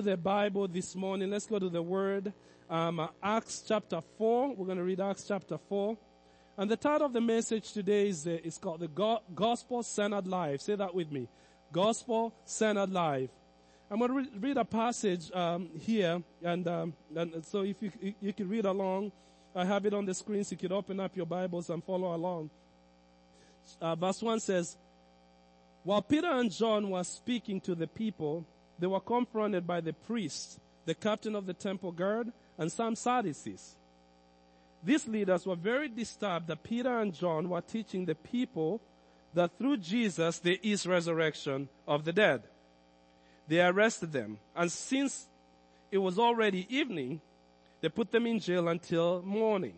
to the Bible this morning. Let's go to the Word. Um, Acts chapter 4. We're going to read Acts chapter 4. And the title of the message today is, uh, is called the Go- Gospel Centered Life. Say that with me. Gospel Centered Life. I'm going to re- read a passage um, here, and, um, and so if you, you can read along, I have it on the screen, so you can open up your Bibles and follow along. Uh, verse 1 says, While Peter and John were speaking to the people, they were confronted by the priests, the captain of the temple guard, and some Sadducees. These leaders were very disturbed that Peter and John were teaching the people that through Jesus there is resurrection of the dead. They arrested them, and since it was already evening, they put them in jail until morning.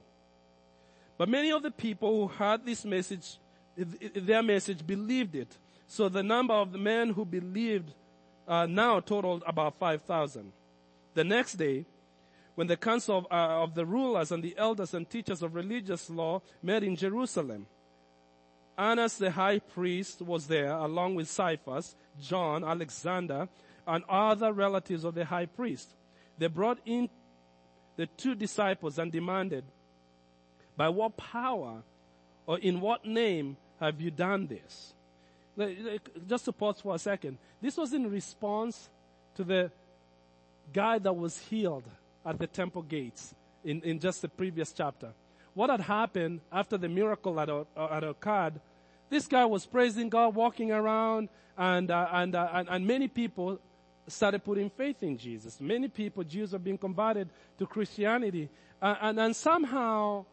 But many of the people who heard this message, their message, believed it. So the number of the men who believed uh, now totaled about 5,000. The next day, when the council of, uh, of the rulers and the elders and teachers of religious law met in Jerusalem, Annas the high priest was there along with Caiaphas, John, Alexander, and other relatives of the high priest. They brought in the two disciples and demanded, by what power or in what name have you done this? Just to pause for a second. This was in response to the guy that was healed at the temple gates in, in just the previous chapter. What had happened after the miracle had, uh, had occurred, this guy was praising God, walking around, and, uh, and, uh, and, and many people started putting faith in Jesus. Many people, Jews, are being converted to Christianity. Uh, and, and somehow,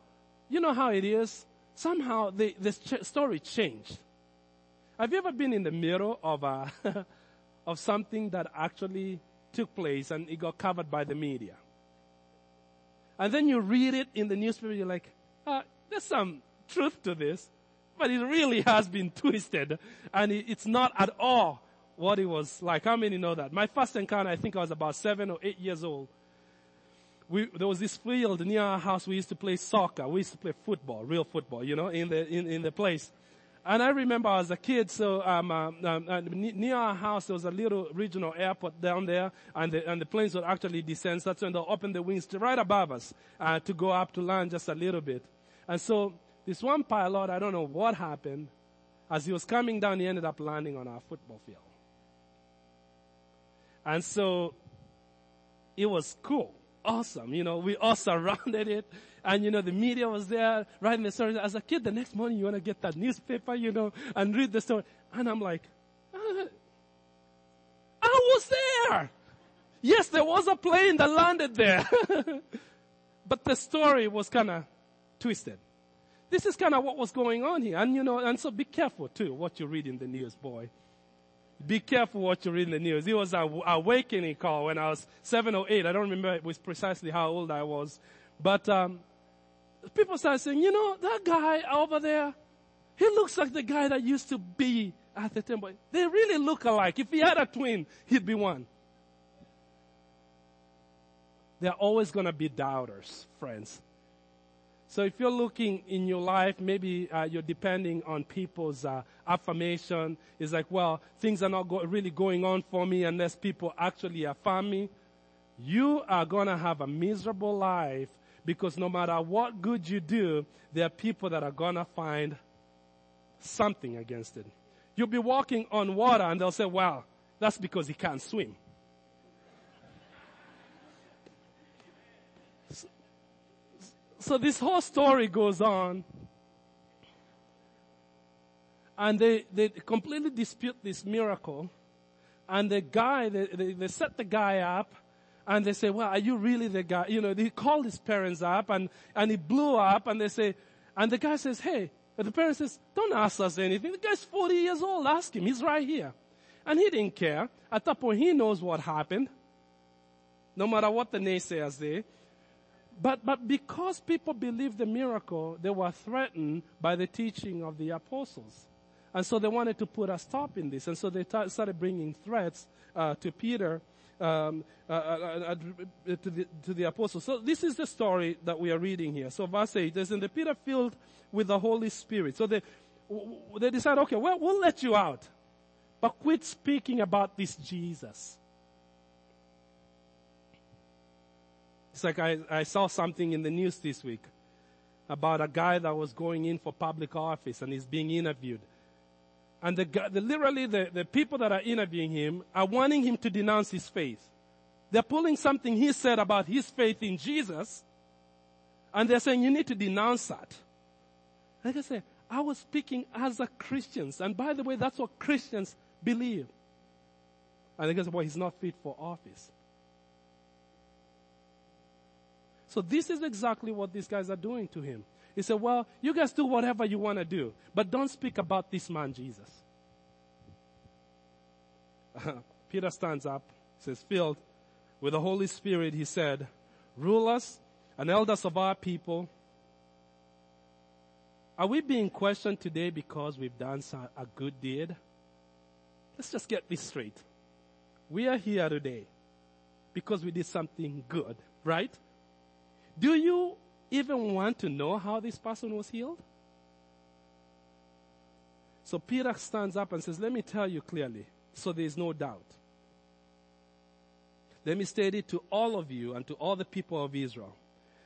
you know how it is? Somehow the, the story changed. Have you ever been in the middle of, a of something that actually took place and it got covered by the media? And then you read it in the newspaper, you're like, uh, there's some truth to this, but it really has been twisted and it, it's not at all what it was like. How many know that? My first encounter, I think I was about seven or eight years old. We, there was this field near our house. We used to play soccer. We used to play football, real football, you know, in the, in, in the place. And I remember as a kid, so um, um, um, near our house there was a little regional airport down there, and the, and the planes would actually descend. So that's when they open the wings to right above us uh, to go up to land just a little bit. And so this one pilot, I don't know what happened, as he was coming down, he ended up landing on our football field. And so it was cool, awesome. You know, we all surrounded it. And you know, the media was there writing the story. As a kid, the next morning you want to get that newspaper, you know, and read the story. And I'm like, uh, I was there. Yes, there was a plane that landed there. but the story was kind of twisted. This is kind of what was going on here. And you know, and so be careful too what you read in the news, boy. Be careful what you read in the news. It was an awakening call when I was seven or eight. I don't remember it was precisely how old I was. But um, people started saying, you know, that guy over there, he looks like the guy that used to be at the temple. They really look alike. If he had a twin, he'd be one. There are always going to be doubters, friends. So if you're looking in your life, maybe uh, you're depending on people's uh, affirmation. It's like, well, things are not go- really going on for me unless people actually affirm me. You are gonna have a miserable life because no matter what good you do, there are people that are gonna find something against it. You'll be walking on water and they'll say, well, that's because he can't swim. So this whole story goes on. And they, they completely dispute this miracle. And the guy, they, they, they set the guy up and they say, well, are you really the guy? You know, he called his parents up and, and he blew up and they say, and the guy says, hey, the parents says, don't ask us anything. The guy's 40 years old. Ask him. He's right here. And he didn't care. At that point, he knows what happened. No matter what the naysayers say. But, but because people believed the miracle, they were threatened by the teaching of the apostles. And so they wanted to put a stop in this. And so they t- started bringing threats uh, to Peter, um, uh, uh, uh, to, the, to the apostles. So this is the story that we are reading here. So verse 8 says, And the Peter filled with the Holy Spirit. So they, they decide, okay, well, we'll let you out. But quit speaking about this Jesus. It's like I, I saw something in the news this week about a guy that was going in for public office and he's being interviewed. And the, the literally the, the people that are interviewing him are wanting him to denounce his faith. They're pulling something he said about his faith in Jesus and they're saying you need to denounce that. Like I said, I was speaking as a Christian. And by the way, that's what Christians believe. And they go, well, he's not fit for office. So this is exactly what these guys are doing to him. He said, well, you guys do whatever you want to do, but don't speak about this man, Jesus. Peter stands up, says, filled with the Holy Spirit, he said, rulers and elders of our people, are we being questioned today because we've done a good deed? Let's just get this straight. We are here today because we did something good, right? Do you even want to know how this person was healed? So Peter stands up and says, let me tell you clearly, so there is no doubt. Let me state it to all of you and to all the people of Israel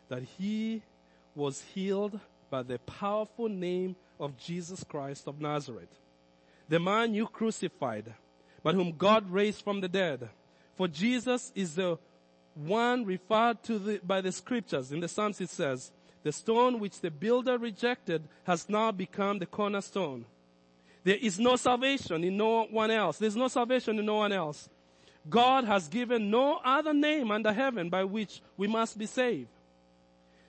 that he was healed by the powerful name of Jesus Christ of Nazareth, the man you crucified, but whom God raised from the dead. For Jesus is the one referred to the, by the scriptures. In the Psalms it says, the stone which the builder rejected has now become the cornerstone. There is no salvation in no one else. There's no salvation in no one else. God has given no other name under heaven by which we must be saved.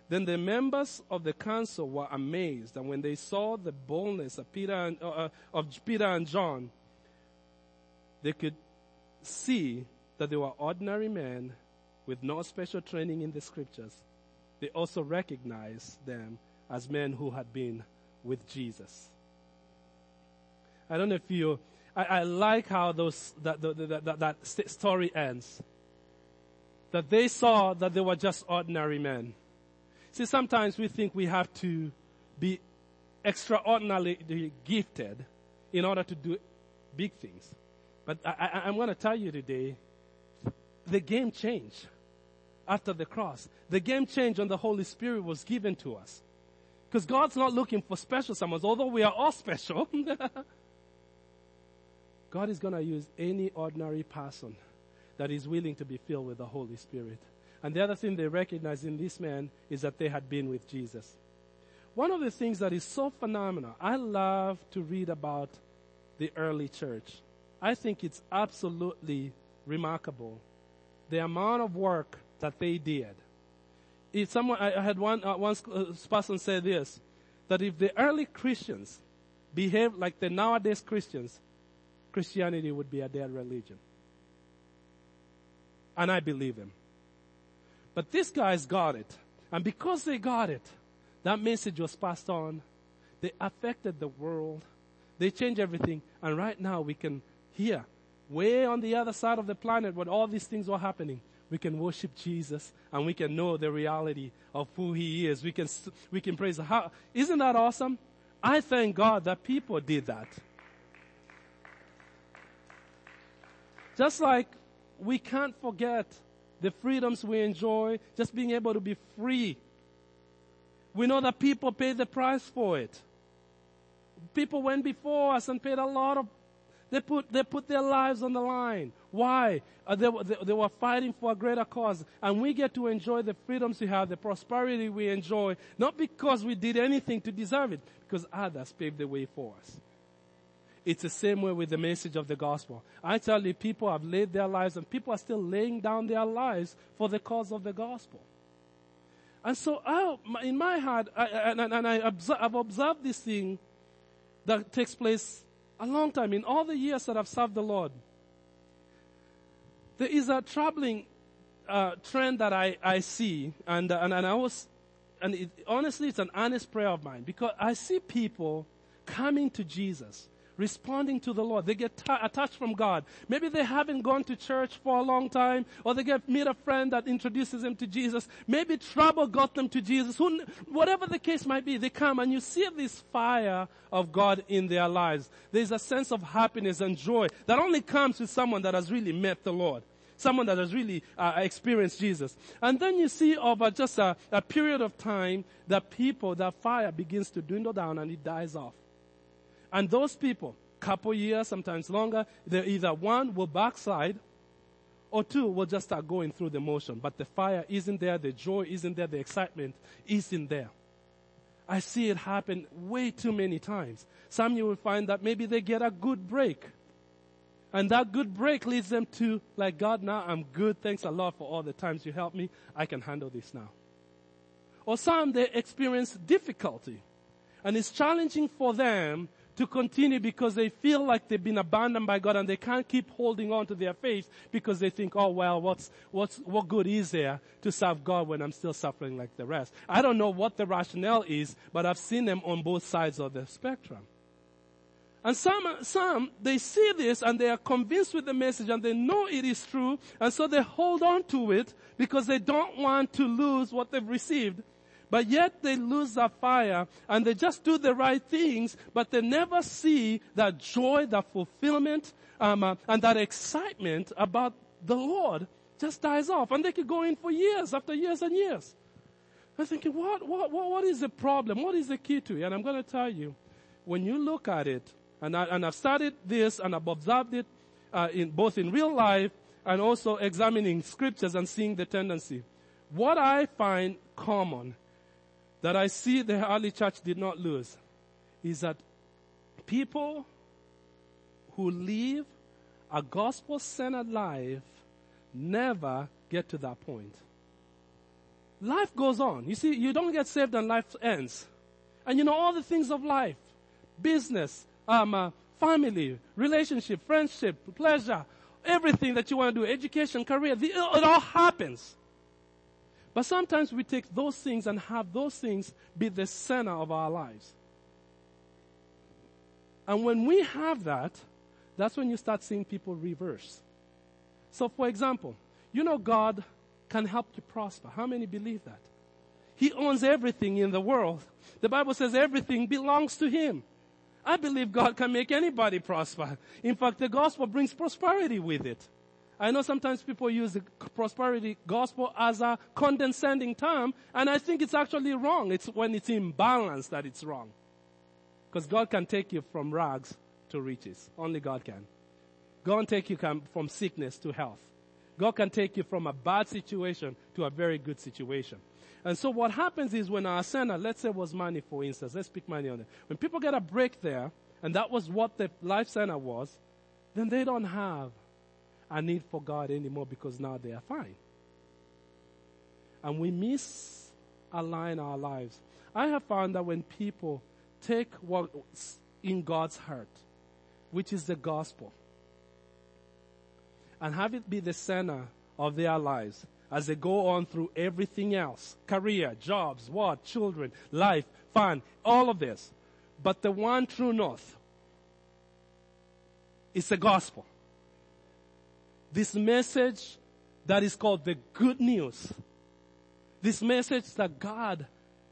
Then the members of the council were amazed, and when they saw the boldness of Peter and, uh, uh of Peter and John, they could see that they were ordinary men with no special training in the scriptures, they also recognized them as men who had been with Jesus. I don't know if you, I, I like how those, that, that, that, that story ends. That they saw that they were just ordinary men. See, sometimes we think we have to be extraordinarily gifted in order to do big things. But I, am going to tell you today, the game changed after the cross. The game change on the Holy Spirit was given to us. Because God's not looking for special someones, although we are all special. God is going to use any ordinary person that is willing to be filled with the Holy Spirit. And the other thing they recognize in this man is that they had been with Jesus. One of the things that is so phenomenal, I love to read about the early church. I think it's absolutely remarkable the amount of work that they did. If someone, I had one, uh, one uh, person say this, that if the early Christians behaved like the nowadays Christians, Christianity would be a dead religion. And I believe him. But these guys got it. And because they got it, that message was passed on. They affected the world. They changed everything. And right now we can hear, way on the other side of the planet where all these things were happening, we can worship Jesus and we can know the reality of who He is. We can, we can praise. How, isn't that awesome? I thank God that people did that. Just like we can't forget the freedoms we enjoy, just being able to be free. We know that people paid the price for it. People went before us and paid a lot of they put, they put their lives on the line. Why? Uh, they, they, they, were fighting for a greater cause. And we get to enjoy the freedoms we have, the prosperity we enjoy, not because we did anything to deserve it, because others paved the way for us. It's the same way with the message of the gospel. I tell you, people have laid their lives and people are still laying down their lives for the cause of the gospel. And so I, in my heart, I, and, and I observe, I've observed this thing that takes place a long time, in all the years that I've served the Lord, there is a troubling uh, trend that I, I see, and, and, and I was, and it, honestly, it's an honest prayer of mine because I see people coming to Jesus responding to the Lord. They get t- attached from God. Maybe they haven't gone to church for a long time, or they get meet a friend that introduces them to Jesus. Maybe trouble got them to Jesus. Who, whatever the case might be, they come and you see this fire of God in their lives. There's a sense of happiness and joy that only comes with someone that has really met the Lord. someone that has really uh, experienced Jesus. And then you see over just a, a period of time, that people, that fire begins to dwindle down and it dies off. And those people, couple years, sometimes longer, they either one will backslide or two will just start going through the motion. But the fire isn't there, the joy isn't there, the excitement isn't there. I see it happen way too many times. Some you will find that maybe they get a good break. And that good break leads them to, like, God, now I'm good. Thanks a lot for all the times you helped me. I can handle this now. Or some, they experience difficulty. And it's challenging for them to continue because they feel like they've been abandoned by God and they can't keep holding on to their faith because they think, oh well, what's, what's, what good is there to serve God when I'm still suffering like the rest? I don't know what the rationale is, but I've seen them on both sides of the spectrum. And some, some, they see this and they are convinced with the message and they know it is true and so they hold on to it because they don't want to lose what they've received. But yet they lose that fire and they just do the right things, but they never see that joy, that fulfillment, um, uh, and that excitement about the Lord just dies off. And they could go in for years after years and years. I'm thinking, what, what, what, what is the problem? What is the key to it? And I'm going to tell you, when you look at it, and, I, and I've studied this and I've observed it uh, in, both in real life and also examining scriptures and seeing the tendency. What I find common that I see the early church did not lose is that people who live a gospel centered life never get to that point. Life goes on. You see, you don't get saved and life ends. And you know, all the things of life, business, um, uh, family, relationship, friendship, pleasure, everything that you want to do, education, career, the, it all happens. But sometimes we take those things and have those things be the center of our lives. And when we have that, that's when you start seeing people reverse. So for example, you know God can help you prosper. How many believe that? He owns everything in the world. The Bible says everything belongs to Him. I believe God can make anybody prosper. In fact, the gospel brings prosperity with it. I know sometimes people use the prosperity gospel as a condescending term, and I think it's actually wrong. It's when it's imbalanced that it's wrong. Because God can take you from rags to riches. Only God can. God can take you from sickness to health. God can take you from a bad situation to a very good situation. And so what happens is when our center, let's say it was money for instance, let's pick money on it. When people get a break there, and that was what the life center was, then they don't have a need for God anymore because now they are fine. And we misalign our lives. I have found that when people take what's in God's heart, which is the gospel, and have it be the center of their lives as they go on through everything else career, jobs, what, children, life, fun, all of this. But the one true north is the gospel this message that is called the good news. This message that God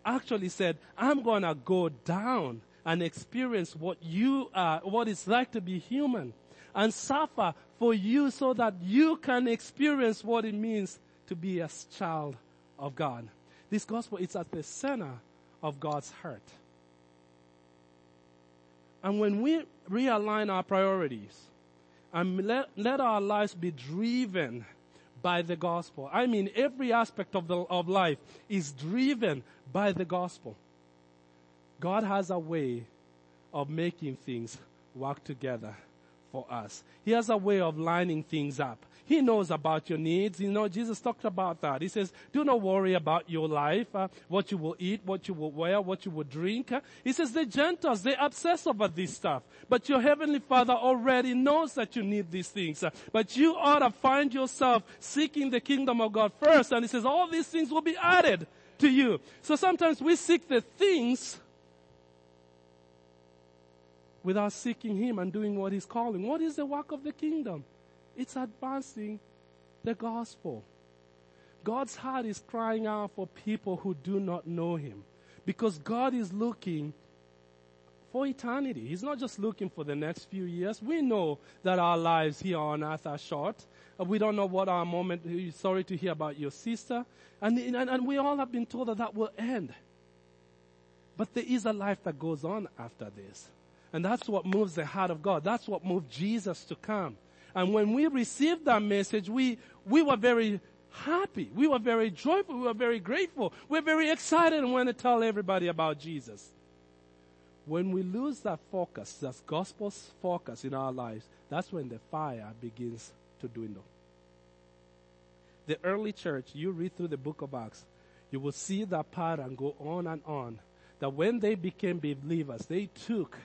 actually said, I'm gonna go down and experience what you are, what it's like to be human and suffer for you so that you can experience what it means to be a child of God. This gospel is at the center of God's heart. And when we realign our priorities, and let, let our lives be driven by the gospel. I mean, every aspect of, the, of life is driven by the gospel. God has a way of making things work together for us. He has a way of lining things up. He knows about your needs. You know, Jesus talked about that. He says, do not worry about your life, uh, what you will eat, what you will wear, what you will drink. He says, the Gentiles, they obsess over this stuff. But your heavenly father already knows that you need these things. But you ought to find yourself seeking the kingdom of God first. And he says, all these things will be added to you. So sometimes we seek the things without seeking Him and doing what He's calling. What is the work of the kingdom? It's advancing the gospel. God's heart is crying out for people who do not know Him. Because God is looking for eternity. He's not just looking for the next few years. We know that our lives here on earth are short. Uh, we don't know what our moment, sorry to hear about your sister. And, and, and we all have been told that that will end. But there is a life that goes on after this. And that's what moves the heart of God. That's what moved Jesus to come. And when we received that message, we, we were very happy. We were very joyful. We were very grateful. We we're very excited and want to tell everybody about Jesus. When we lose that focus, that gospel's focus in our lives, that's when the fire begins to dwindle. The early church, you read through the book of Acts, you will see that pattern go on and on. That when they became believers, they took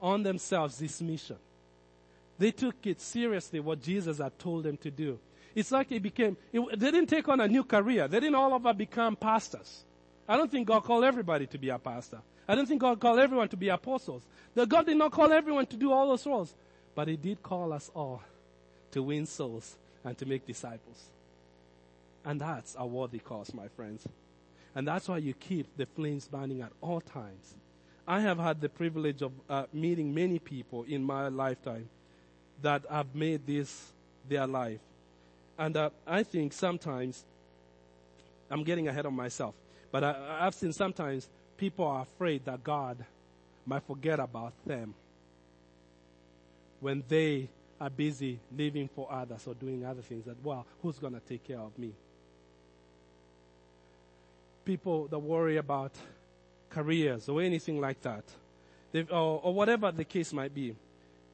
on themselves this mission. They took it seriously what Jesus had told them to do. It's like it became, it, they didn't take on a new career. They didn't all of us become pastors. I don't think God called everybody to be a pastor. I don't think God called everyone to be apostles. The God did not call everyone to do all those roles. But He did call us all to win souls and to make disciples. And that's a worthy cause, my friends. And that's why you keep the flames burning at all times. I have had the privilege of uh, meeting many people in my lifetime that have made this their life. And uh, I think sometimes, I'm getting ahead of myself, but I, I've seen sometimes people are afraid that God might forget about them when they are busy living for others or doing other things that, well, who's going to take care of me? People that worry about careers or anything like that, or, or whatever the case might be,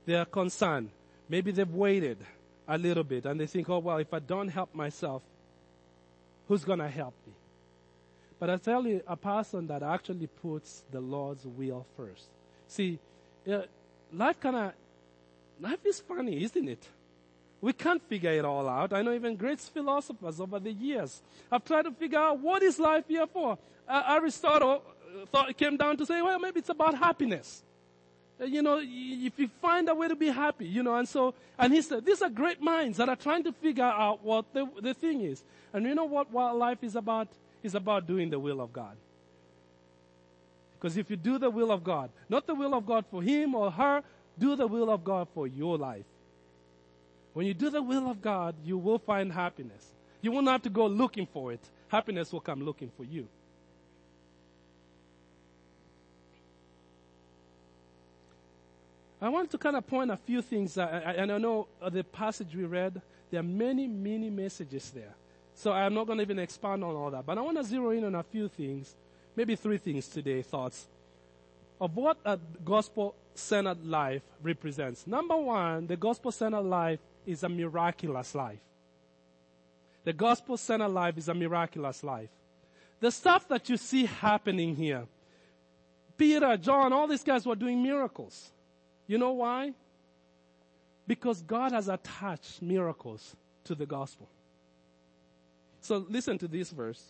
they are concerned. Maybe they've waited a little bit and they think, oh, well, if I don't help myself, who's going to help me? But I tell you, a person that actually puts the Lord's will first. See, uh, life kind of, life is funny, isn't it? We can't figure it all out. I know even great philosophers over the years have tried to figure out what is life here for. Uh, Aristotle thought it came down to say, well, maybe it's about happiness. Uh, you know, if you find a way to be happy, you know, and so, and he said, these are great minds that are trying to figure out what the, the thing is. And you know what, what life is about? It's about doing the will of God. Because if you do the will of God, not the will of God for him or her, do the will of God for your life. When you do the will of God, you will find happiness. You won't have to go looking for it. Happiness will come looking for you. I want to kind of point a few things, and I know the passage we read, there are many, many messages there. So I'm not going to even expand on all that, but I want to zero in on a few things, maybe three things today, thoughts of what a gospel-centered life represents. Number one, the gospel-centered life is a miraculous life. The gospel-centered life is a miraculous life. The stuff that you see happening here, Peter, John, all these guys were doing miracles. You know why? Because God has attached miracles to the gospel. So listen to this verse,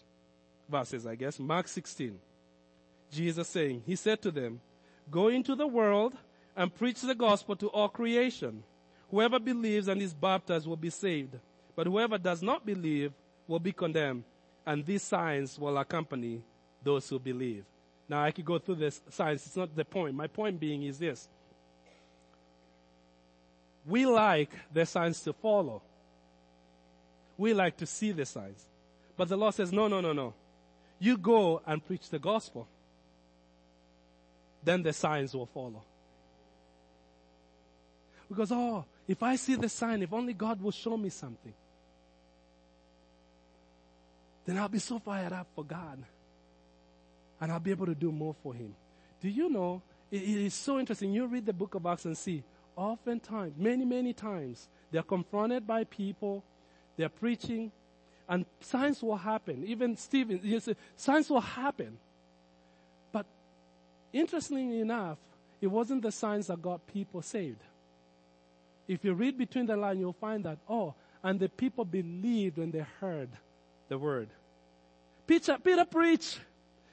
verses, I guess, Mark 16. Jesus saying, He said to them, Go into the world and preach the gospel to all creation. Whoever believes and is baptized will be saved, but whoever does not believe will be condemned. And these signs will accompany those who believe. Now I could go through this signs. It's not the point. My point being is this we like the signs to follow. We like to see the signs. But the Lord says, no, no, no, no. You go and preach the gospel. Then the signs will follow. Because, oh, if I see the sign, if only God will show me something, then I'll be so fired up for God. And I'll be able to do more for Him. Do you know, it is so interesting. You read the book of Acts and see oftentimes, many, many times, they're confronted by people, they're preaching, and signs will happen. Even Stephen, you say, signs will happen. But interestingly enough, it wasn't the signs that got people saved. If you read between the lines, you'll find that, oh, and the people believed when they heard the word. Peter, Peter preached,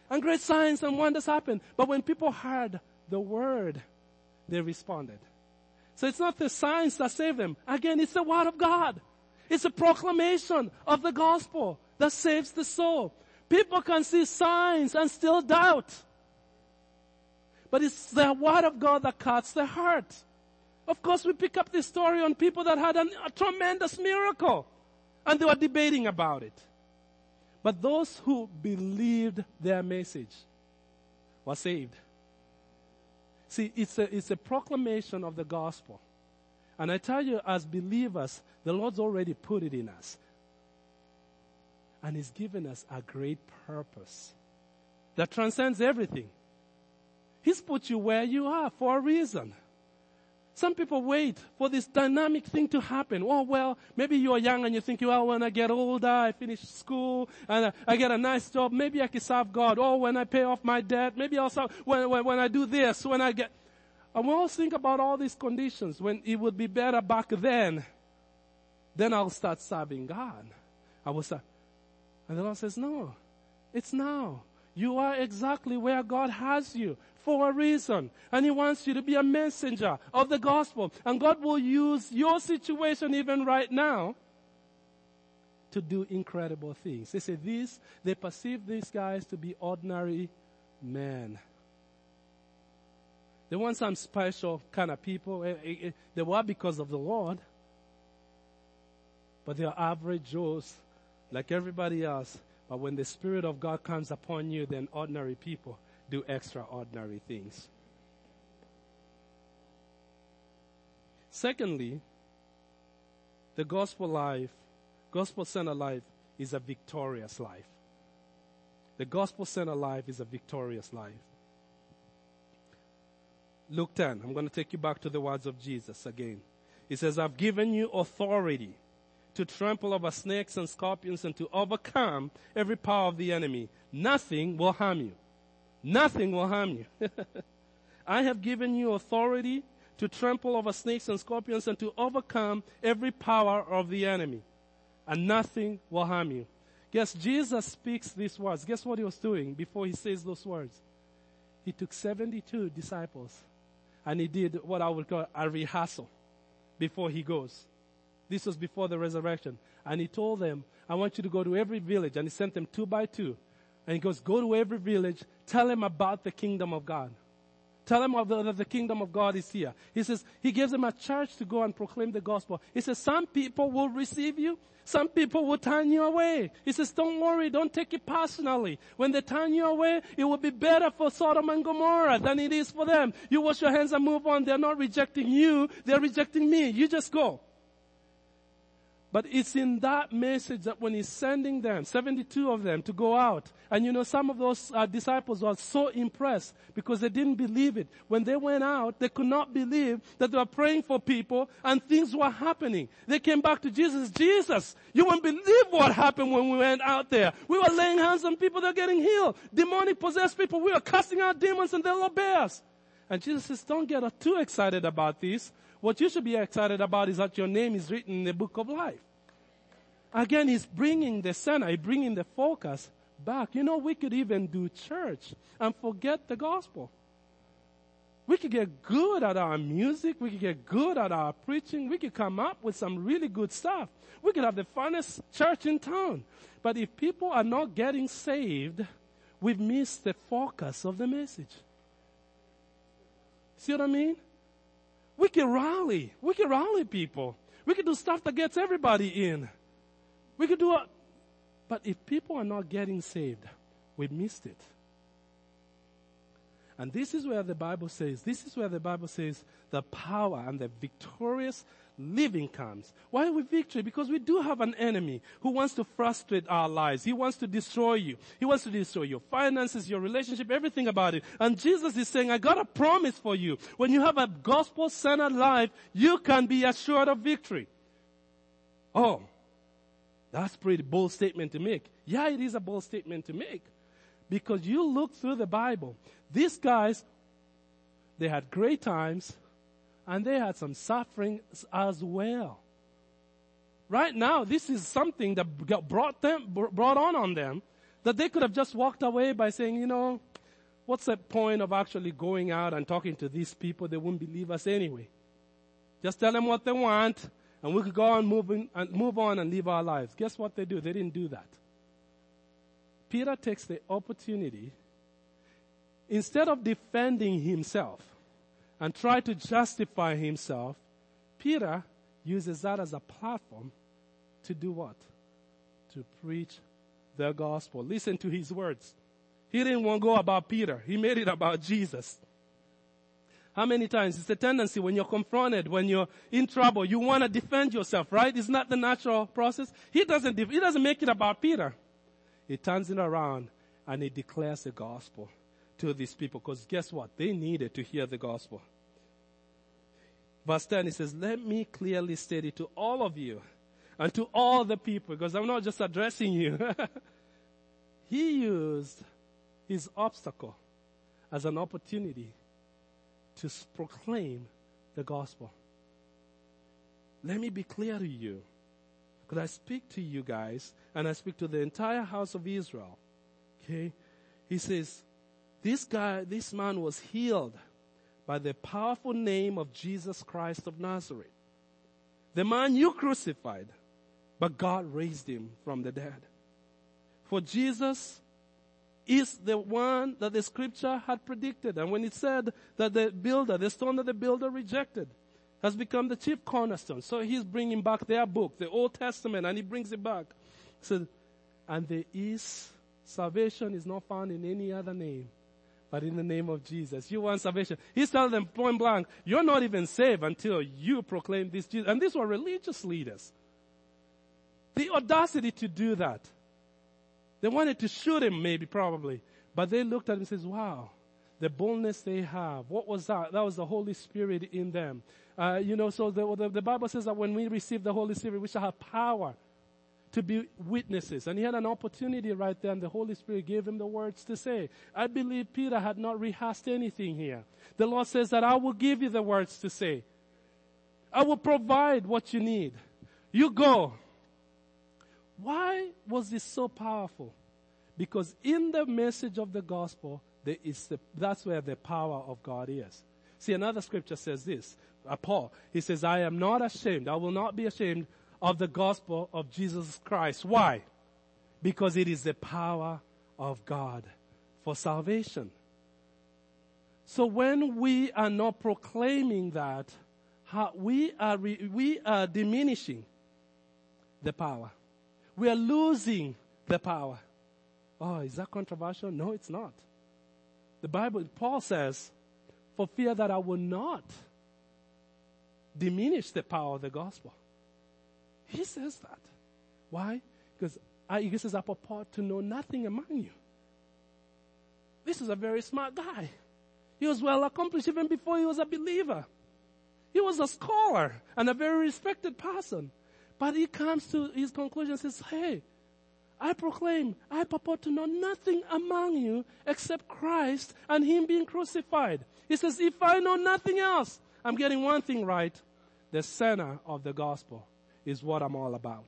and great signs and wonders happened. But when people heard the word, they responded. So it's not the signs that save them. Again, it's the word of God. It's a proclamation of the gospel that saves the soul. People can see signs and still doubt. but it's the word of God that cuts the heart. Of course, we pick up this story on people that had an, a tremendous miracle and they were debating about it. But those who believed their message were saved. See, it's a, it's a proclamation of the gospel. And I tell you, as believers, the Lord's already put it in us. And He's given us a great purpose that transcends everything. He's put you where you are for a reason. Some people wait for this dynamic thing to happen. Oh, well, maybe you're young and you think, well, when I get older, I finish school and I get a nice job, maybe I can serve God. Oh, when I pay off my debt, maybe also when, when, when I do this, when I get, and we always think about all these conditions when it would be better back then. Then I'll start serving God. I will start. And the Lord says, no, it's now. You are exactly where God has you for a reason. And He wants you to be a messenger of the gospel. And God will use your situation even right now to do incredible things. They say this, they perceive these guys to be ordinary men. They weren't some special kind of people. Eh, eh, eh, they were because of the Lord. But they are average Joes, like everybody else. But when the Spirit of God comes upon you, then ordinary people do extraordinary things. Secondly, the gospel life, gospel centered life is a victorious life. The gospel centered life is a victorious life. Luke 10, I'm going to take you back to the words of Jesus again. He says, I've given you authority to trample over snakes and scorpions and to overcome every power of the enemy. Nothing will harm you. Nothing will harm you. I have given you authority to trample over snakes and scorpions and to overcome every power of the enemy. And nothing will harm you. Guess Jesus speaks these words. Guess what he was doing before he says those words? He took 72 disciples and he did what I would call a rehearsal before he goes. This was before the resurrection. And he told them, I want you to go to every village. And he sent them two by two. And he goes, go to every village, tell him about the kingdom of God. Tell them that the kingdom of God is here. He says, he gives them a church to go and proclaim the gospel. He says, some people will receive you. Some people will turn you away. He says, don't worry, don't take it personally. When they turn you away, it will be better for Sodom and Gomorrah than it is for them. You wash your hands and move on. They're not rejecting you. They're rejecting me. You just go. But it's in that message that when he's sending them, 72 of them to go out, and you know, some of those uh, disciples were so impressed because they didn't believe it. When they went out, they could not believe that they were praying for people and things were happening. They came back to Jesus. Jesus, you won't believe what happened when we went out there. We were laying hands on people, they're getting healed. Demonic possessed people, we were casting out demons and they'll obey us. And Jesus says, don't get too excited about this. What you should be excited about is that your name is written in the book of life. Again, he's bringing the center, he's bringing the focus back. You know, we could even do church and forget the gospel. We could get good at our music. We could get good at our preaching. We could come up with some really good stuff. We could have the funnest church in town. But if people are not getting saved, we've missed the focus of the message. See what I mean? We can rally. We can rally people. We can do stuff that gets everybody in. We can do it. But if people are not getting saved, we missed it. And this is where the Bible says, this is where the Bible says the power and the victorious living comes. Why with victory? Because we do have an enemy who wants to frustrate our lives. He wants to destroy you. He wants to destroy your finances, your relationship, everything about it. And Jesus is saying, I got a promise for you. When you have a gospel-centered life, you can be assured of victory. Oh, that's pretty bold statement to make. Yeah, it is a bold statement to make. Because you look through the Bible, these guys, they had great times and they had some suffering as well. Right now, this is something that brought them, brought on on them that they could have just walked away by saying, you know, what's the point of actually going out and talking to these people? They won't believe us anyway. Just tell them what they want and we could go on moving and move on and live our lives. Guess what they do? They didn't do that. Peter takes the opportunity. instead of defending himself and try to justify himself, Peter uses that as a platform to do what? To preach the gospel. Listen to his words. He didn't want to go about Peter. He made it about Jesus. How many times? It's a tendency when you're confronted, when you're in trouble, you want to defend yourself, right? It's not the natural process. He doesn't, he doesn't make it about Peter. He turns it around and he declares the gospel to these people because guess what? They needed to hear the gospel. Verse 10, he says, let me clearly state it to all of you and to all the people because I'm not just addressing you. he used his obstacle as an opportunity to proclaim the gospel. Let me be clear to you. Because I speak to you guys and I speak to the entire house of Israel. Okay? He says, this guy, this man was healed by the powerful name of Jesus Christ of Nazareth. The man you crucified, but God raised him from the dead. For Jesus is the one that the scripture had predicted. And when it said that the builder, the stone that the builder rejected, has become the chief cornerstone. So he's bringing back their book, the Old Testament, and he brings it back. So, and there is salvation is not found in any other name, but in the name of Jesus. You want salvation. He's telling them point blank, you're not even saved until you proclaim this Jesus. And these were religious leaders. The audacity to do that. They wanted to shoot him, maybe, probably. But they looked at him and says, wow, the boldness they have. What was that? That was the Holy Spirit in them. Uh, you know, so the, the, the, Bible says that when we receive the Holy Spirit, we shall have power to be witnesses. And he had an opportunity right there, and the Holy Spirit gave him the words to say. I believe Peter had not rehearsed anything here. The Lord says that I will give you the words to say. I will provide what you need. You go. Why was this so powerful? Because in the message of the gospel, there is the, that's where the power of God is. See, another scripture says this. Uh, Paul, he says, I am not ashamed. I will not be ashamed of the gospel of Jesus Christ. Why? Because it is the power of God for salvation. So when we are not proclaiming that, we are, we are diminishing the power we are losing the power. Oh, is that controversial? No, it's not. The Bible, Paul says, for fear that I will not diminish the power of the gospel. He says that. Why? Because he says, I purport to know nothing among you. This is a very smart guy. He was well accomplished even before he was a believer. He was a scholar and a very respected person. But he comes to his conclusion and says, hey, I proclaim, I purport to know nothing among you except Christ and Him being crucified. He says, if I know nothing else, I'm getting one thing right. The center of the gospel is what I'm all about.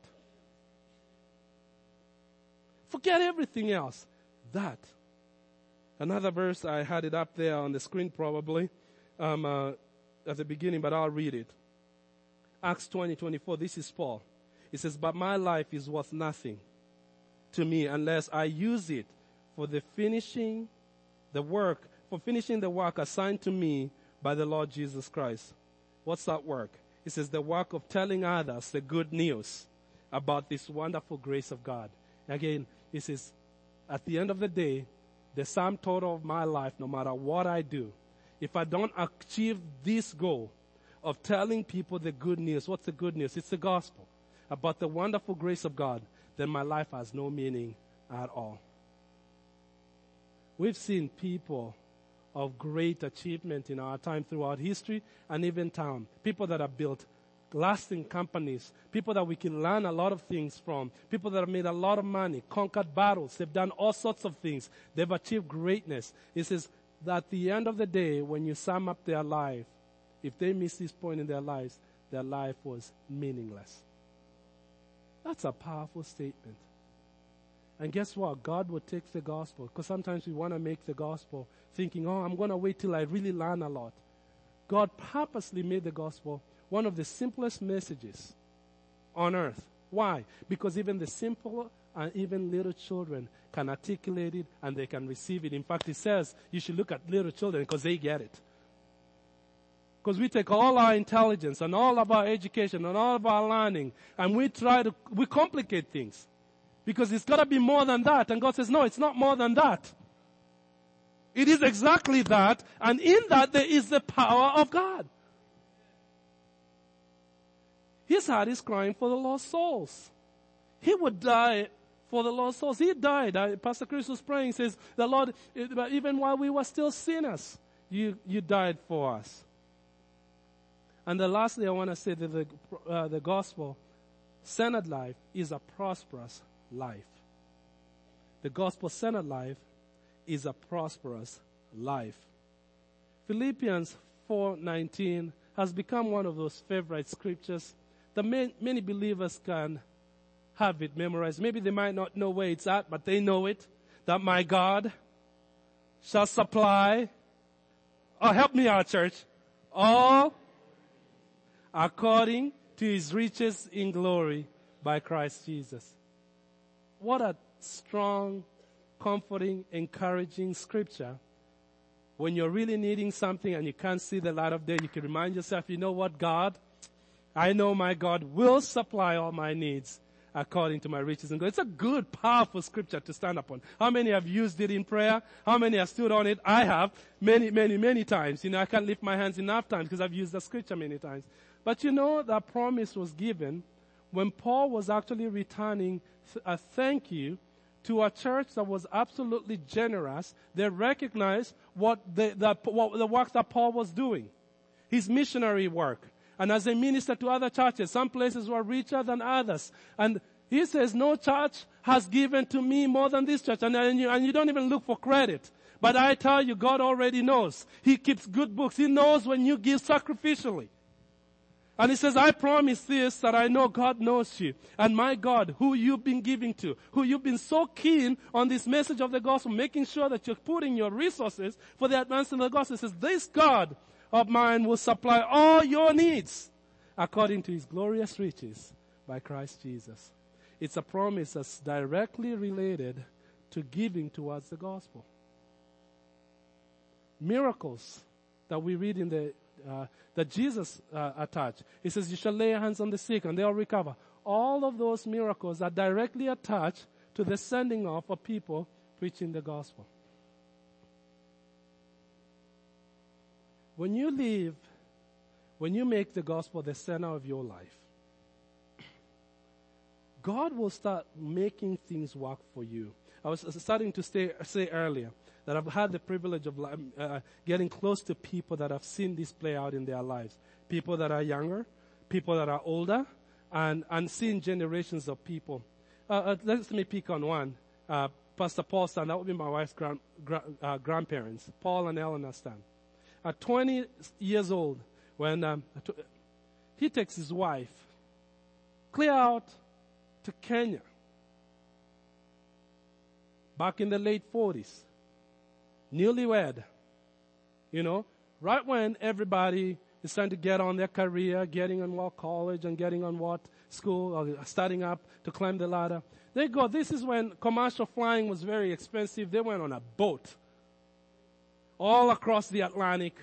Forget everything else. That. Another verse, I had it up there on the screen probably um, uh, at the beginning, but I'll read it. Acts 20, 24, this is Paul. He says, but my life is worth nothing to me unless I use it for the finishing the work, for finishing the work assigned to me by the Lord Jesus Christ. What's that work? He says the work of telling others the good news about this wonderful grace of God. Again, he says, at the end of the day, the sum total of my life, no matter what I do, if I don't achieve this goal, of telling people the good news. What's the good news? It's the gospel about the wonderful grace of God. Then my life has no meaning at all. We've seen people of great achievement in our time throughout history and even time. People that have built lasting companies, people that we can learn a lot of things from, people that have made a lot of money, conquered battles, they've done all sorts of things, they've achieved greatness. It says that at the end of the day, when you sum up their life, if they miss this point in their lives, their life was meaningless. That's a powerful statement. And guess what? God will take the gospel. Because sometimes we want to make the gospel thinking, oh, I'm going to wait till I really learn a lot. God purposely made the gospel one of the simplest messages on earth. Why? Because even the simple and even little children can articulate it and they can receive it. In fact, it says you should look at little children because they get it. Because we take all our intelligence and all of our education and all of our learning and we try to, we complicate things. Because it's gotta be more than that. And God says, no, it's not more than that. It is exactly that. And in that there is the power of God. His heart is crying for the lost souls. He would die for the lost souls. He died. Pastor Chris was praying, says, the Lord, even while we were still sinners, you, you died for us. And the lastly, I want to say that the, uh, the gospel centered life is a prosperous life. The gospel centered life is a prosperous life. Philippians 4:19 has become one of those favorite scriptures that many believers can have it memorized. Maybe they might not know where it's at, but they know it. That my God shall supply. Oh, help me out, church. All according to his riches in glory by Christ Jesus. What a strong, comforting, encouraging scripture. When you're really needing something and you can't see the light of day, you can remind yourself, you know what, God? I know my God will supply all my needs according to my riches and glory. It's a good, powerful scripture to stand upon. How many have used it in prayer? How many have stood on it? I have many, many, many times. You know, I can't lift my hands enough times because I've used the scripture many times. But you know, that promise was given when Paul was actually returning a thank you to a church that was absolutely generous. They recognized what the, the, what the work that Paul was doing. His missionary work. And as they ministered to other churches, some places were richer than others. And he says, no church has given to me more than this church. And, and, you, and you don't even look for credit. But I tell you, God already knows. He keeps good books. He knows when you give sacrificially. And he says, I promise this that I know God knows you. And my God, who you've been giving to, who you've been so keen on this message of the gospel, making sure that you're putting your resources for the advancement of the gospel. Says, this God of mine will supply all your needs according to his glorious riches by Christ Jesus. It's a promise that's directly related to giving towards the gospel. Miracles that we read in the uh, that Jesus uh, attached. He says, you shall lay hands on the sick and they'll recover. All of those miracles are directly attached to the sending off of people preaching the gospel. When you live, when you make the gospel the center of your life, God will start making things work for you. I was starting to say earlier that I've had the privilege of uh, getting close to people that have seen this play out in their lives. People that are younger, people that are older, and, and seeing generations of people. Uh, uh, let me pick on one. Uh, Pastor Paul Stan, that would be my wife's grand, uh, grandparents, Paul and Eleanor Stan. At 20 years old, when um, he takes his wife clear out to Kenya back in the late 40s newlywed, you know, right when everybody is trying to get on their career, getting on what college and getting on what school or starting up to climb the ladder. They go, this is when commercial flying was very expensive. They went on a boat all across the Atlantic,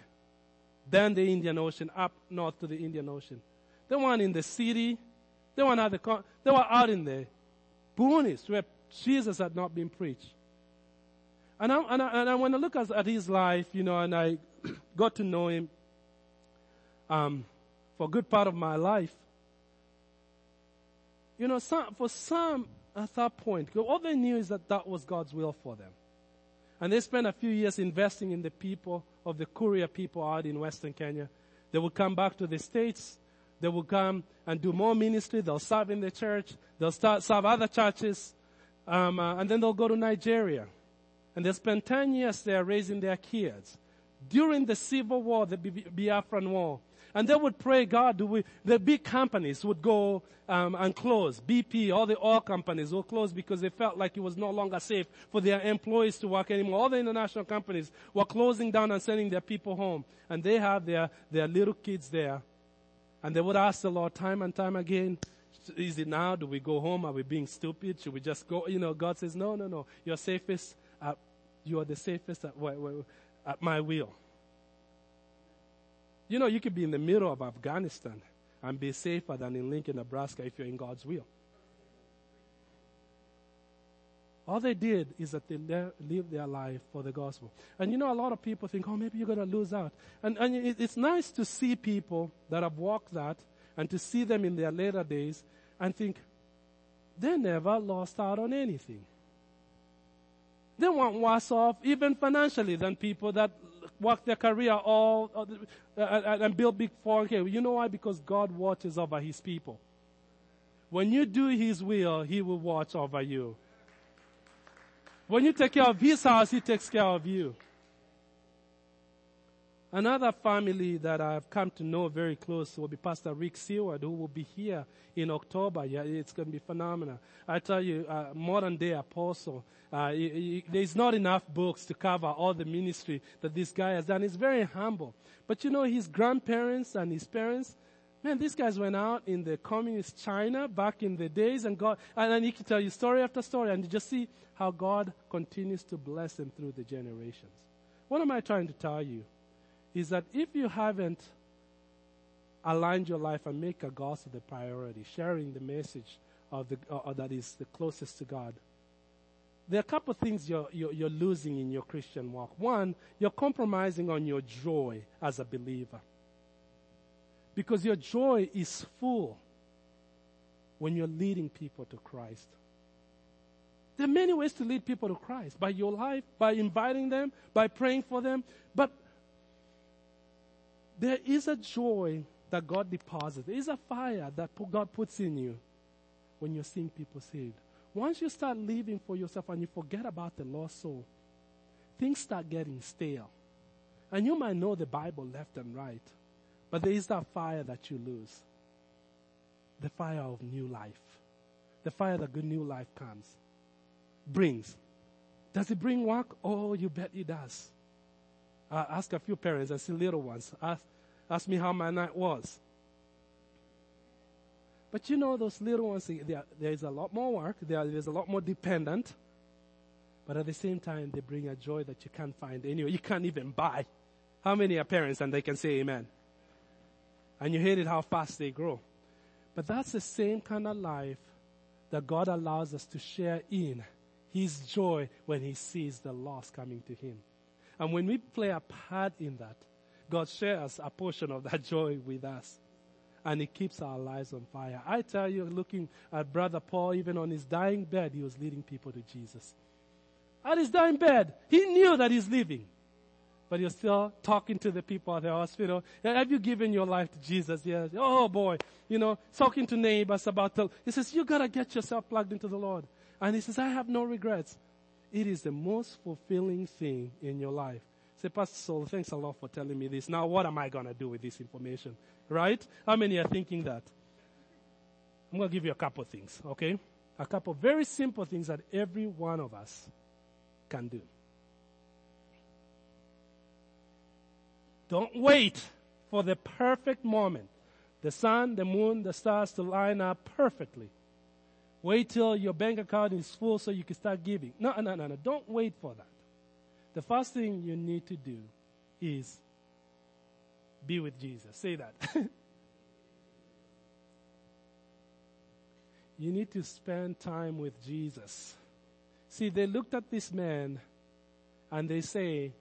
then the Indian Ocean, up north to the Indian Ocean. They weren't in the city. They weren't at the, they were out in the boonies where Jesus had not been preached. And I, and I, and I when I look at, at, his life, you know, and I got to know him um, for a good part of my life, you know, some, for some at that point, all they knew is that that was God's will for them. And they spent a few years investing in the people of the Kuria people out in Western Kenya. They would come back to the States. They would come and do more ministry. They'll serve in the church. They'll start, serve other churches. Um, uh, and then they'll go to Nigeria. And they spent 10 years there raising their kids. During the civil war, the Biafran war, and they would pray, God, we, the big companies would go um, and close. BP, all the oil companies would close because they felt like it was no longer safe for their employees to work anymore. All the international companies were closing down and sending their people home. And they have their, their little kids there. And they would ask the Lord time and time again, Is it now? Do we go home? Are we being stupid? Should we just go? You know, God says, no, no, no. You're safest. You are the safest at, at my will. You know, you could be in the middle of Afghanistan and be safer than in Lincoln, Nebraska if you're in God's will. All they did is that they lived their life for the gospel. And you know, a lot of people think, oh, maybe you're going to lose out. And, and it's nice to see people that have walked that and to see them in their later days and think, they never lost out on anything. They weren't worse off, even financially, than people that work their career all uh, and build big 4K. You know why? Because God watches over His people. When you do His will, He will watch over you. When you take care of his house, he takes care of you. Another family that I've come to know very close will be Pastor Rick Seward, who will be here in October. Yeah, it's going to be phenomenal. I tell you, uh, modern day apostle. Uh, he, he, there's not enough books to cover all the ministry that this guy has done. He's very humble. But you know, his grandparents and his parents, Man, these guys went out in the communist China back in the days and God, and then he can tell you story after story and you just see how God continues to bless them through the generations. What am I trying to tell you? Is that if you haven't aligned your life and make a gospel the priority, sharing the message of the, uh, that is the closest to God, there are a couple of things you're, you're, you're losing in your Christian walk. One, you're compromising on your joy as a believer. Because your joy is full when you're leading people to Christ. There are many ways to lead people to Christ by your life, by inviting them, by praying for them. But there is a joy that God deposits. There is a fire that God puts in you when you're seeing people saved. Once you start living for yourself and you forget about the lost soul, things start getting stale. And you might know the Bible left and right. But there is that fire that you lose. The fire of new life. The fire that good new life comes. Brings. Does it bring work? Oh, you bet it does. Ask a few parents, I see little ones. Ask, ask me how my night was. But you know, those little ones, there is a lot more work, there's a lot more dependent. But at the same time, they bring a joy that you can't find anywhere. You can't even buy. How many are parents and they can say amen? And you hate it how fast they grow. But that's the same kind of life that God allows us to share in His joy when He sees the lost coming to Him. And when we play a part in that, God shares a portion of that joy with us. And it keeps our lives on fire. I tell you, looking at Brother Paul, even on his dying bed, he was leading people to Jesus. At his dying bed, he knew that he's leaving but you're still talking to the people at the hospital. Have you given your life to Jesus? Yes. Oh boy. You know, talking to neighbors about the, he says, you gotta get yourself plugged into the Lord. And he says, I have no regrets. It is the most fulfilling thing in your life. Say, Pastor Saul, thanks a lot for telling me this. Now what am I gonna do with this information? Right? How many are thinking that? I'm gonna give you a couple of things, okay? A couple of very simple things that every one of us can do. Don't wait for the perfect moment. The sun, the moon, the stars to line up perfectly. Wait till your bank account is full so you can start giving. No, no, no, no. Don't wait for that. The first thing you need to do is be with Jesus. Say that. you need to spend time with Jesus. See, they looked at this man and they say,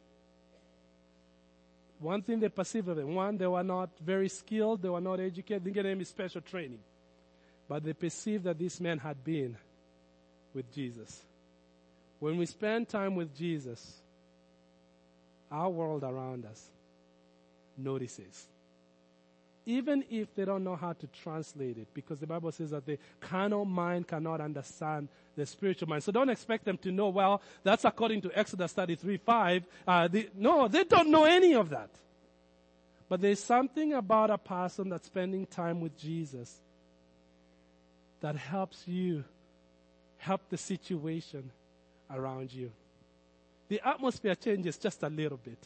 one thing they perceived of them, one, they were not very skilled, they were not educated, didn't get any special training. But they perceived that this man had been with Jesus. When we spend time with Jesus, our world around us notices even if they don't know how to translate it, because the Bible says that the carnal mind cannot understand the spiritual mind. So don't expect them to know, well, that's according to Exodus 33 5. Uh, the, no, they don't know any of that. But there's something about a person that's spending time with Jesus that helps you help the situation around you. The atmosphere changes just a little bit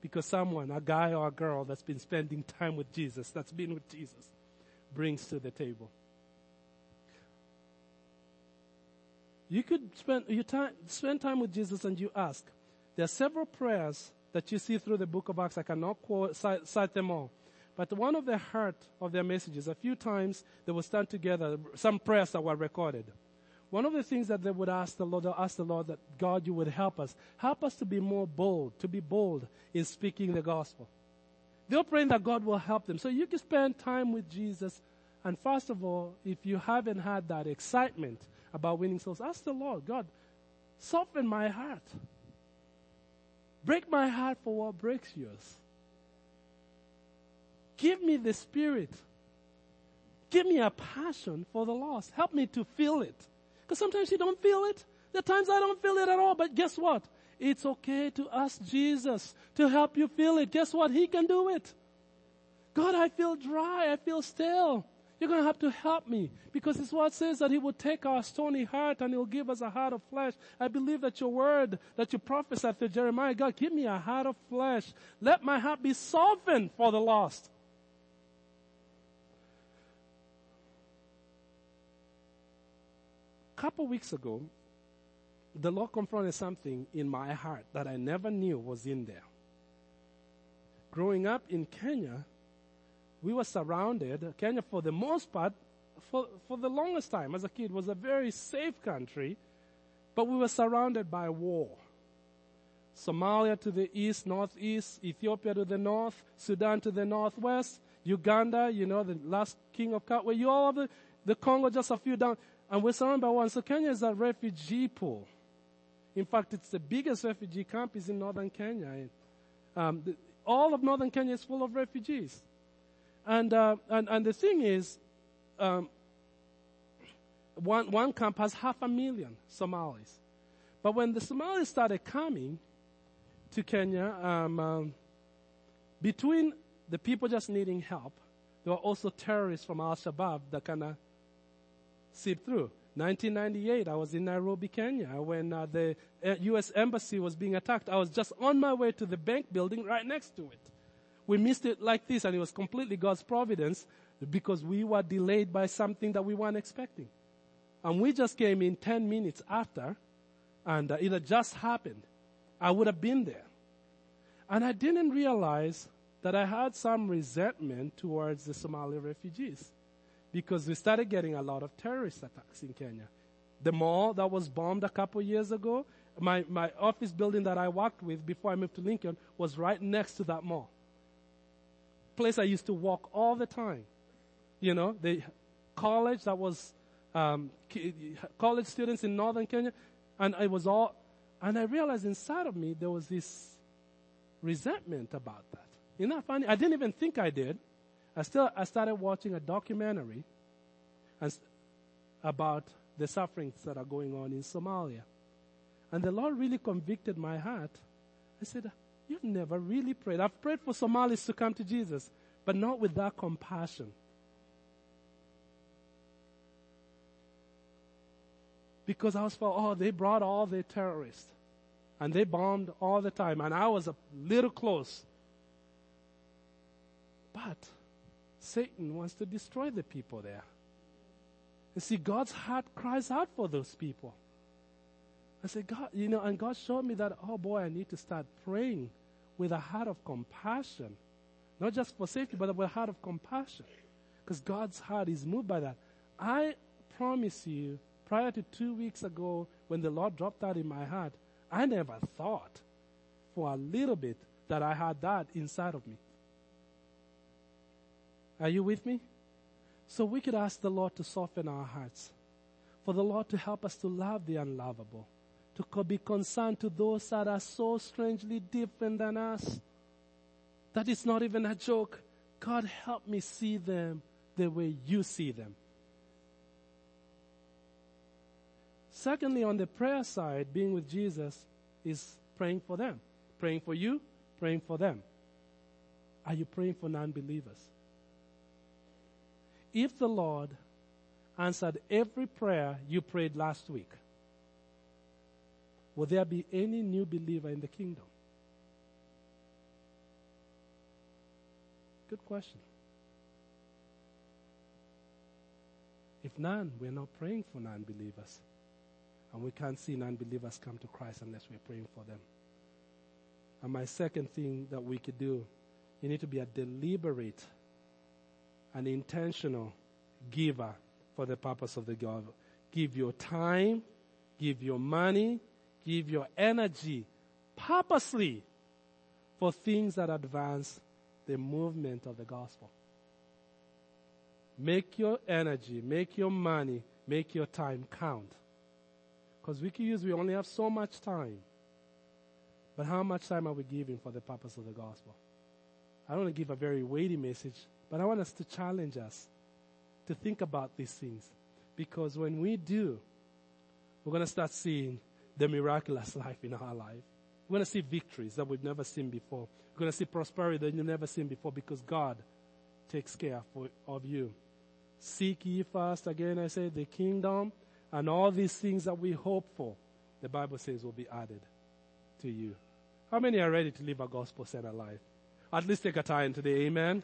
because someone, a guy or a girl that's been spending time with Jesus, that's been with Jesus, brings to the table. You could spend your time, spend time with Jesus and you ask. There are several prayers that you see through the book of Acts. I cannot quote, cite, cite them all. But one of the heart of their messages, a few times they would stand together, some prayers that were recorded. One of the things that they would ask the Lord, ask the Lord that God, you would help us. Help us to be more bold, to be bold in speaking the gospel. They're praying that God will help them. So you can spend time with Jesus. And first of all, if you haven't had that excitement about winning souls, ask the Lord, God, soften my heart. Break my heart for what breaks yours. Give me the spirit. Give me a passion for the lost. Help me to feel it. Because sometimes you don't feel it. There are times I don't feel it at all, but guess what? It's okay to ask Jesus to help you feel it. Guess what? He can do it. God, I feel dry. I feel stale. You're going to have to help me because it's what says that He will take our stony heart and He'll give us a heart of flesh. I believe that your word that you prophesied to Jeremiah, God, give me a heart of flesh. Let my heart be softened for the lost. Couple weeks ago, the Lord confronted something in my heart that I never knew was in there. Growing up in Kenya, we were surrounded, Kenya for the most part, for, for the longest time as a kid was a very safe country, but we were surrounded by war. Somalia to the east, northeast, Ethiopia to the north, Sudan to the northwest, Uganda, you know, the last king of Katwe, you all of the, the Congo just a few down, and we're surrounded by one. So Kenya is a refugee pool. In fact, it's the biggest refugee camp is in northern Kenya. Um, the, all of northern Kenya is full of refugees. And, uh, and, and the thing is, um, one, one camp has half a million Somalis. But when the Somalis started coming to Kenya, um, um, between the people just needing help, there were also terrorists from Al Shabaab that kind of seeped through. 1998, I was in Nairobi, Kenya, when uh, the U.S. Uh, embassy was being attacked. I was just on my way to the bank building right next to it we missed it like this and it was completely God's providence because we were delayed by something that we weren't expecting. And we just came in 10 minutes after and uh, it had just happened. I would have been there. And I didn't realize that I had some resentment towards the Somali refugees because we started getting a lot of terrorist attacks in Kenya. The mall that was bombed a couple years ago, my, my office building that I worked with before I moved to Lincoln was right next to that mall place I used to walk all the time. You know, the college that was um, college students in northern Kenya, and I was all, and I realized inside of me there was this resentment about that. Isn't that funny? I didn't even think I did. I still I started watching a documentary about the sufferings that are going on in Somalia, and the Lord really convicted my heart. I said, You've never really prayed. I've prayed for Somalis to come to Jesus, but not with that compassion. Because I was for, oh, they brought all the terrorists and they bombed all the time, and I was a little close. But Satan wants to destroy the people there. You see, God's heart cries out for those people. I said, God, you know, and God showed me that, oh boy, I need to start praying with a heart of compassion. Not just for safety, but with a heart of compassion. Because God's heart is moved by that. I promise you, prior to two weeks ago, when the Lord dropped that in my heart, I never thought for a little bit that I had that inside of me. Are you with me? So we could ask the Lord to soften our hearts, for the Lord to help us to love the unlovable to be concerned to those that are so strangely different than us. That is not even a joke. God help me see them the way you see them. Secondly, on the prayer side, being with Jesus is praying for them. Praying for you, praying for them. Are you praying for non believers? If the Lord answered every prayer you prayed last week, will there be any new believer in the kingdom? Good question. If none, we're not praying for non believers. And we can't see non-believers come to Christ unless we're praying for them. And my second thing that we could do, you need to be a deliberate and intentional giver for the purpose of the God. Give your time, give your money, give your energy purposely for things that advance the movement of the gospel. Make your energy, make your money, make your time count. Because we can use, we only have so much time. But how much time are we giving for the purpose of the gospel? I don't want to give a very weighty message, but I want us to challenge us to think about these things. Because when we do, we're going to start seeing the miraculous life in our life. We're going to see victories that we've never seen before. We're going to see prosperity that you've never seen before because God takes care for, of you. Seek ye first, again I say, the kingdom and all these things that we hope for, the Bible says will be added to you. How many are ready to live a gospel centered life? At least take a time today, amen.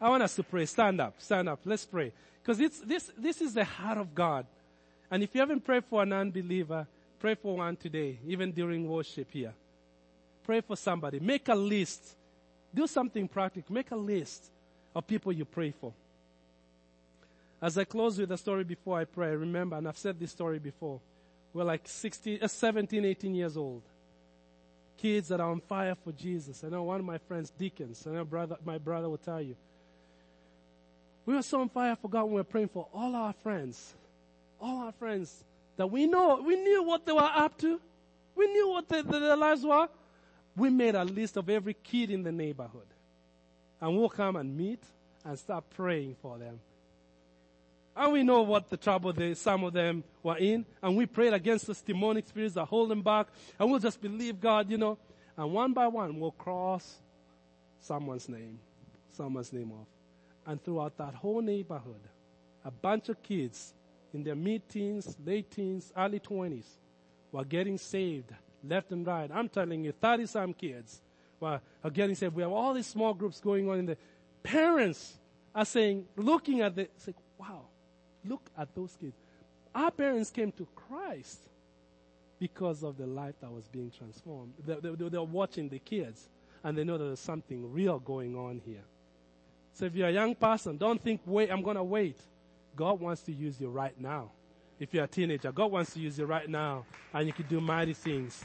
I want us to pray. Stand up, stand up. Let's pray. Because this, this is the heart of God. And if you haven't prayed for an unbeliever, pray for one today, even during worship here. Pray for somebody. Make a list. Do something practical. Make a list of people you pray for. As I close with the story before I pray, remember, and I've said this story before, we're like 16, uh, 17, 18 years old. Kids that are on fire for Jesus. I know one of my friends, deacons, I know brother, my brother will tell you. We were so on fire for God when we were praying for all our friends. All our friends that we know, we knew what they were up to. We knew what the, the, their lives were. We made a list of every kid in the neighborhood. And we'll come and meet and start praying for them. And we know what the trouble they, some of them were in. And we prayed against those demonic spirits that hold them back. And we'll just believe God, you know. And one by one, we'll cross someone's name, someone's name off. And throughout that whole neighborhood, a bunch of kids in their mid-teens, late teens, early 20s were getting saved left and right. I'm telling you, 30 some kids were, getting saved. We have all these small groups going on in the parents are saying, looking at the, say, wow, look at those kids. Our parents came to Christ because of the life that was being transformed. They, they, they're watching the kids and they know there's something real going on here. So if you're a young person, don't think, wait, I'm going to wait. God wants to use you right now. If you're a teenager, God wants to use you right now and you can do mighty things.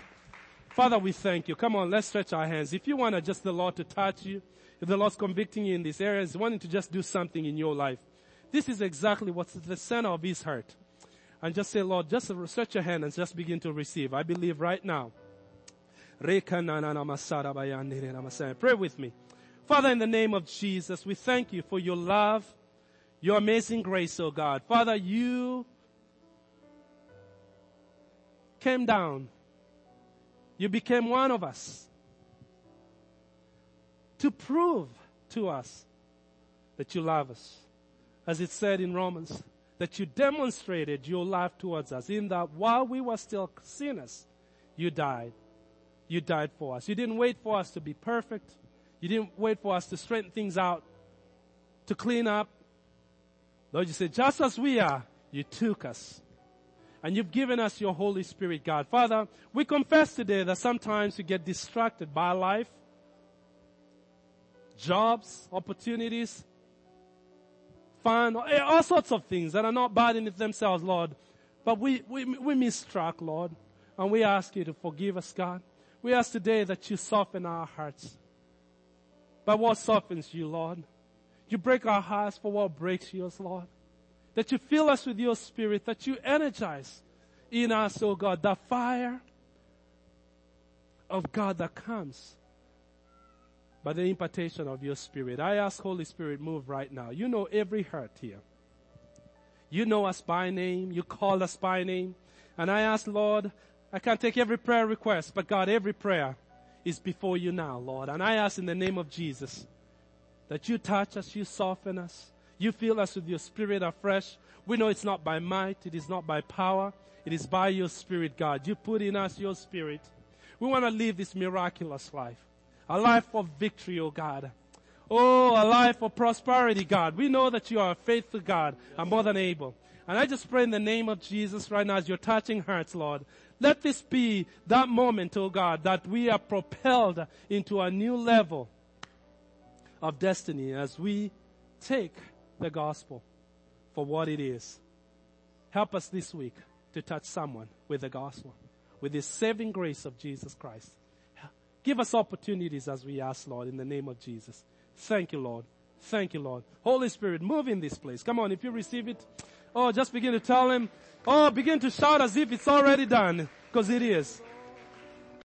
Father, we thank you. Come on, let's stretch our hands. If you want to just the Lord to touch you, if the Lord's convicting you in these areas, wanting to just do something in your life, this is exactly what's at the center of his heart. And just say, Lord, just stretch your hand and just begin to receive. I believe right now. Pray with me. Father, in the name of Jesus, we thank you for your love, your amazing grace, oh God. Father, you came down. You became one of us to prove to us that you love us. As it said in Romans, that you demonstrated your love towards us in that while we were still sinners, you died. You died for us. You didn't wait for us to be perfect. You didn't wait for us to straighten things out, to clean up. Lord, you said, just as we are, you took us. And you've given us your Holy Spirit, God. Father, we confess today that sometimes we get distracted by life, jobs, opportunities, fun, eh, all sorts of things that are not bad in themselves, Lord. But we, we, we mistruck, Lord. And we ask you to forgive us, God. We ask today that you soften our hearts. But what softens you, Lord? You break our hearts for what breaks yours, Lord. That you fill us with your spirit, that you energize in us, oh God, the fire of God that comes by the impartation of your spirit. I ask Holy Spirit, move right now. You know every hurt here. You know us by name. You call us by name. And I ask, Lord, I can't take every prayer request, but God, every prayer is before you now, Lord. And I ask in the name of Jesus that you touch us, you soften us, you fill us with your spirit afresh. We know it's not by might, it is not by power, it is by your spirit, God. You put in us your spirit. We want to live this miraculous life, a life of victory, oh God. Oh, a life of prosperity, God. We know that you are a faithful God and more than able. And I just pray in the name of Jesus right now as you're touching hearts, Lord. Let this be that moment, oh God, that we are propelled into a new level of destiny as we take the gospel for what it is. Help us this week to touch someone with the gospel, with the saving grace of Jesus Christ. Give us opportunities as we ask, Lord, in the name of Jesus. Thank you, Lord. Thank you, Lord. Holy Spirit, move in this place. Come on, if you receive it, oh, just begin to tell him, oh, begin to shout as if it's already done, because it is.